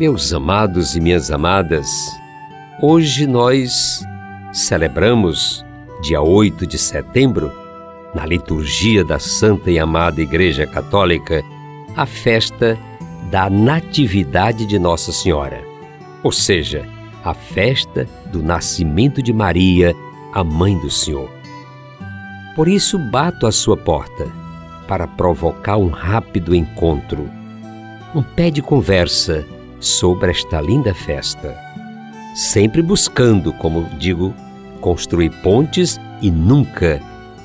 Meus amados e minhas amadas, hoje nós celebramos, dia 8 de setembro, na liturgia da Santa e Amada Igreja Católica, a festa da Natividade de Nossa Senhora, ou seja, a festa do nascimento de Maria, a Mãe do Senhor. Por isso, bato à sua porta para provocar um rápido encontro, um pé de conversa sobre esta linda festa. Sempre buscando, como digo, construir pontes e nunca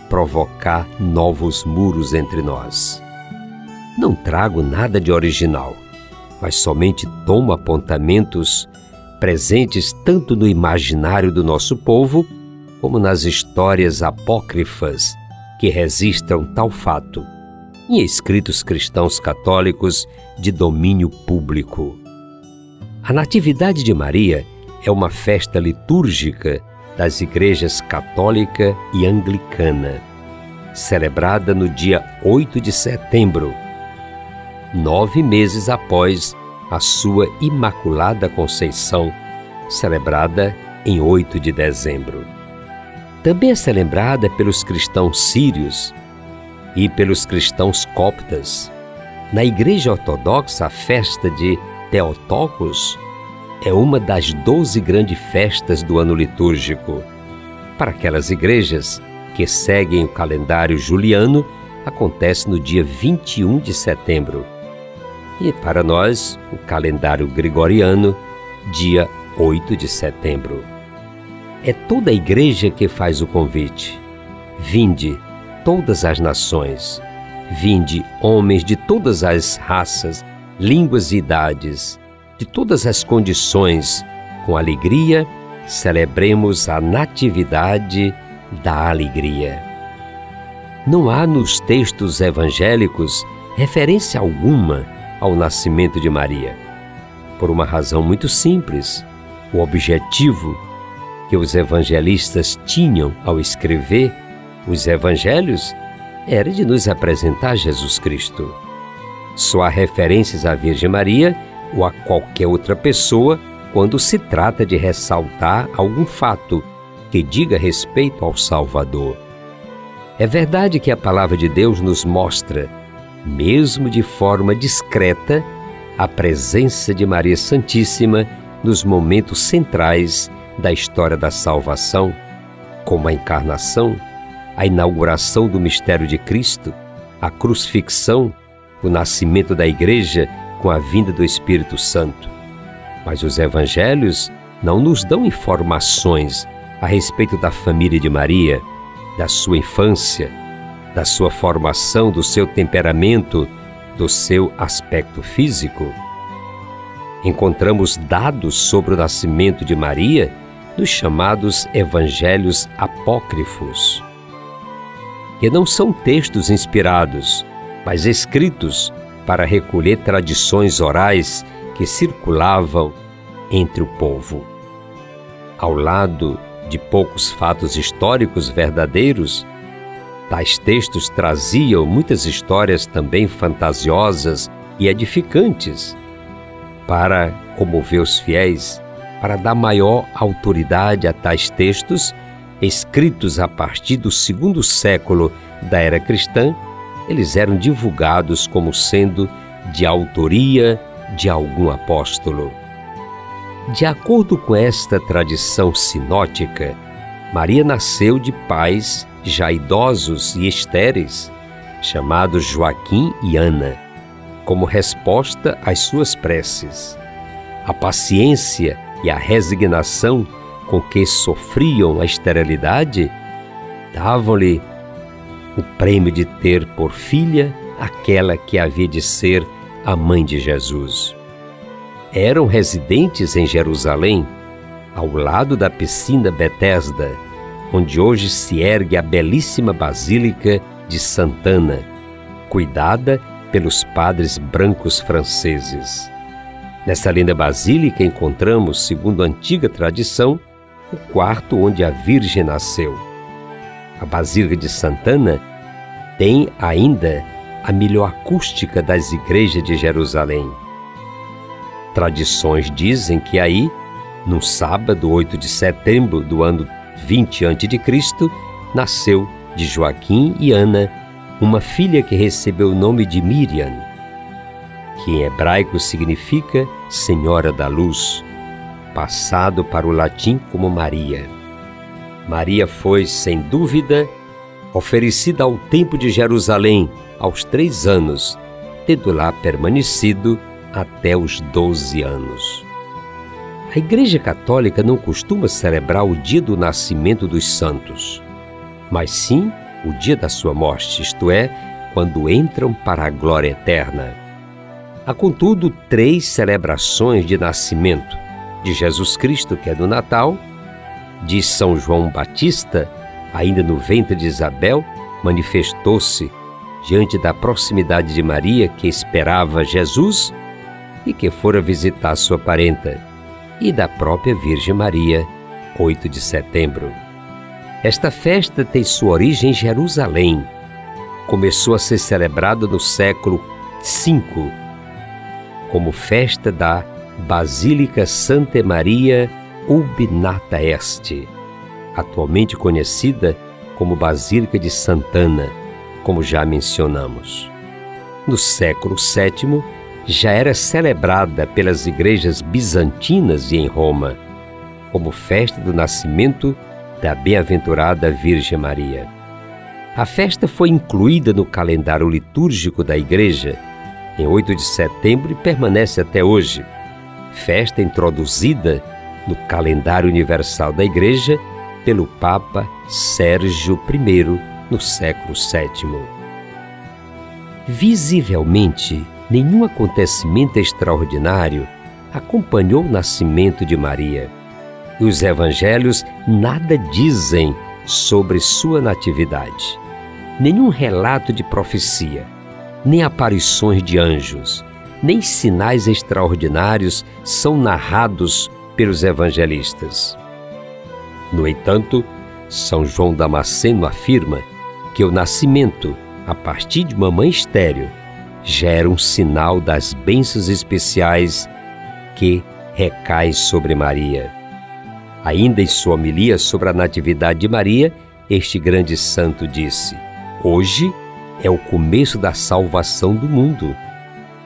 provocar novos muros entre nós. Não trago nada de original, mas somente tomo apontamentos presentes tanto no imaginário do nosso povo como nas histórias apócrifas que registram tal fato em escritos cristãos católicos de domínio público. A Natividade de Maria é uma festa litúrgica das igrejas católica e anglicana, celebrada no dia 8 de setembro, nove meses após a sua Imaculada Conceição, celebrada em 8 de dezembro. Também é celebrada pelos cristãos sírios e pelos cristãos coptas. Na Igreja Ortodoxa, a festa de Teotocos é uma das doze grandes festas do ano litúrgico. Para aquelas igrejas que seguem o calendário juliano, acontece no dia 21 de setembro. E para nós, o calendário gregoriano, dia 8 de setembro. É toda a igreja que faz o convite. Vinde, todas as nações. Vinde, homens de todas as raças, línguas e idades, de todas as condições, com alegria, celebremos a natividade da alegria. Não há nos textos evangélicos referência alguma ao nascimento de Maria. Por uma razão muito simples: o objetivo que os evangelistas tinham ao escrever os evangelhos era de nos apresentar Jesus Cristo. Só há referências à Virgem Maria ou a qualquer outra pessoa quando se trata de ressaltar algum fato que diga respeito ao Salvador. É verdade que a palavra de Deus nos mostra, mesmo de forma discreta, a presença de Maria Santíssima nos momentos centrais da história da salvação, como a encarnação, a inauguração do mistério de Cristo, a crucifixão o nascimento da Igreja com a vinda do Espírito Santo. Mas os evangelhos não nos dão informações a respeito da família de Maria, da sua infância, da sua formação, do seu temperamento, do seu aspecto físico. Encontramos dados sobre o nascimento de Maria nos chamados evangelhos apócrifos, que não são textos inspirados, mas escritos para recolher tradições orais que circulavam entre o povo. Ao lado de poucos fatos históricos verdadeiros, tais textos traziam muitas histórias também fantasiosas e edificantes para comover os fiéis, para dar maior autoridade a tais textos escritos a partir do segundo século da era cristã eles eram divulgados como sendo de autoria de algum apóstolo. De acordo com esta tradição sinótica, Maria nasceu de pais já idosos e estéreis, chamados Joaquim e Ana, como resposta às suas preces. A paciência e a resignação com que sofriam a esterilidade davam-lhe o prêmio de ter por filha aquela que havia de ser a mãe de Jesus. eram residentes em Jerusalém, ao lado da piscina Betesda, onde hoje se ergue a belíssima Basílica de Santana, cuidada pelos padres brancos franceses. Nessa linda basílica encontramos, segundo a antiga tradição, o quarto onde a Virgem nasceu. A Basílica de Santana tem ainda a melhor acústica das igrejas de Jerusalém. Tradições dizem que aí, no sábado 8 de setembro do ano 20 a.C., nasceu de Joaquim e Ana uma filha que recebeu o nome de Miriam, que em hebraico significa Senhora da Luz, passado para o latim como Maria. Maria foi, sem dúvida, oferecida ao Templo de Jerusalém aos três anos, tendo lá permanecido até os doze anos. A Igreja Católica não costuma celebrar o dia do nascimento dos santos, mas sim o dia da sua morte, isto é, quando entram para a glória eterna. Há, contudo, três celebrações de nascimento: de Jesus Cristo, que é do Natal, de São João Batista, ainda no ventre de Isabel, manifestou-se diante da proximidade de Maria, que esperava Jesus e que fora visitar sua parenta, e da própria Virgem Maria, 8 de setembro. Esta festa tem sua origem em Jerusalém. Começou a ser celebrada no século V, como festa da Basílica Santa Maria Ubinata Este, atualmente conhecida como Basílica de Santana, como já mencionamos. No século VII, já era celebrada pelas igrejas bizantinas e em Roma, como festa do nascimento da Bem-aventurada Virgem Maria. A festa foi incluída no calendário litúrgico da Igreja em 8 de setembro e permanece até hoje. Festa introduzida no calendário universal da Igreja pelo Papa Sérgio I no século VII. Visivelmente, nenhum acontecimento extraordinário acompanhou o nascimento de Maria e os evangelhos nada dizem sobre sua natividade. Nenhum relato de profecia, nem aparições de anjos, nem sinais extraordinários são narrados pelos evangelistas. No entanto, São João Damasceno afirma que o nascimento, a partir de uma mãe estéril, já era um sinal das bênçãos especiais que recaem sobre Maria. Ainda em sua homilia sobre a Natividade de Maria, este grande santo disse: Hoje é o começo da salvação do mundo,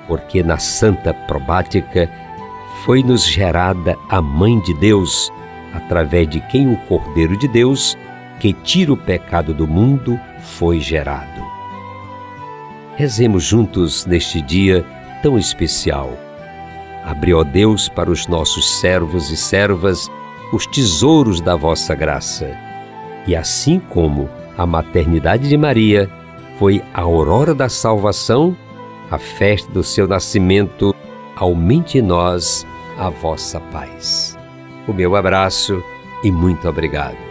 porque na Santa Probática foi-nos gerada a Mãe de Deus, através de quem o Cordeiro de Deus, que tira o pecado do mundo, foi gerado. Rezemos juntos neste dia tão especial. Abriu, ó Deus, para os nossos servos e servas os tesouros da vossa graça. E assim como a maternidade de Maria foi a aurora da salvação, a festa do seu nascimento, aumente em nós a vossa paz. O meu abraço e muito obrigado.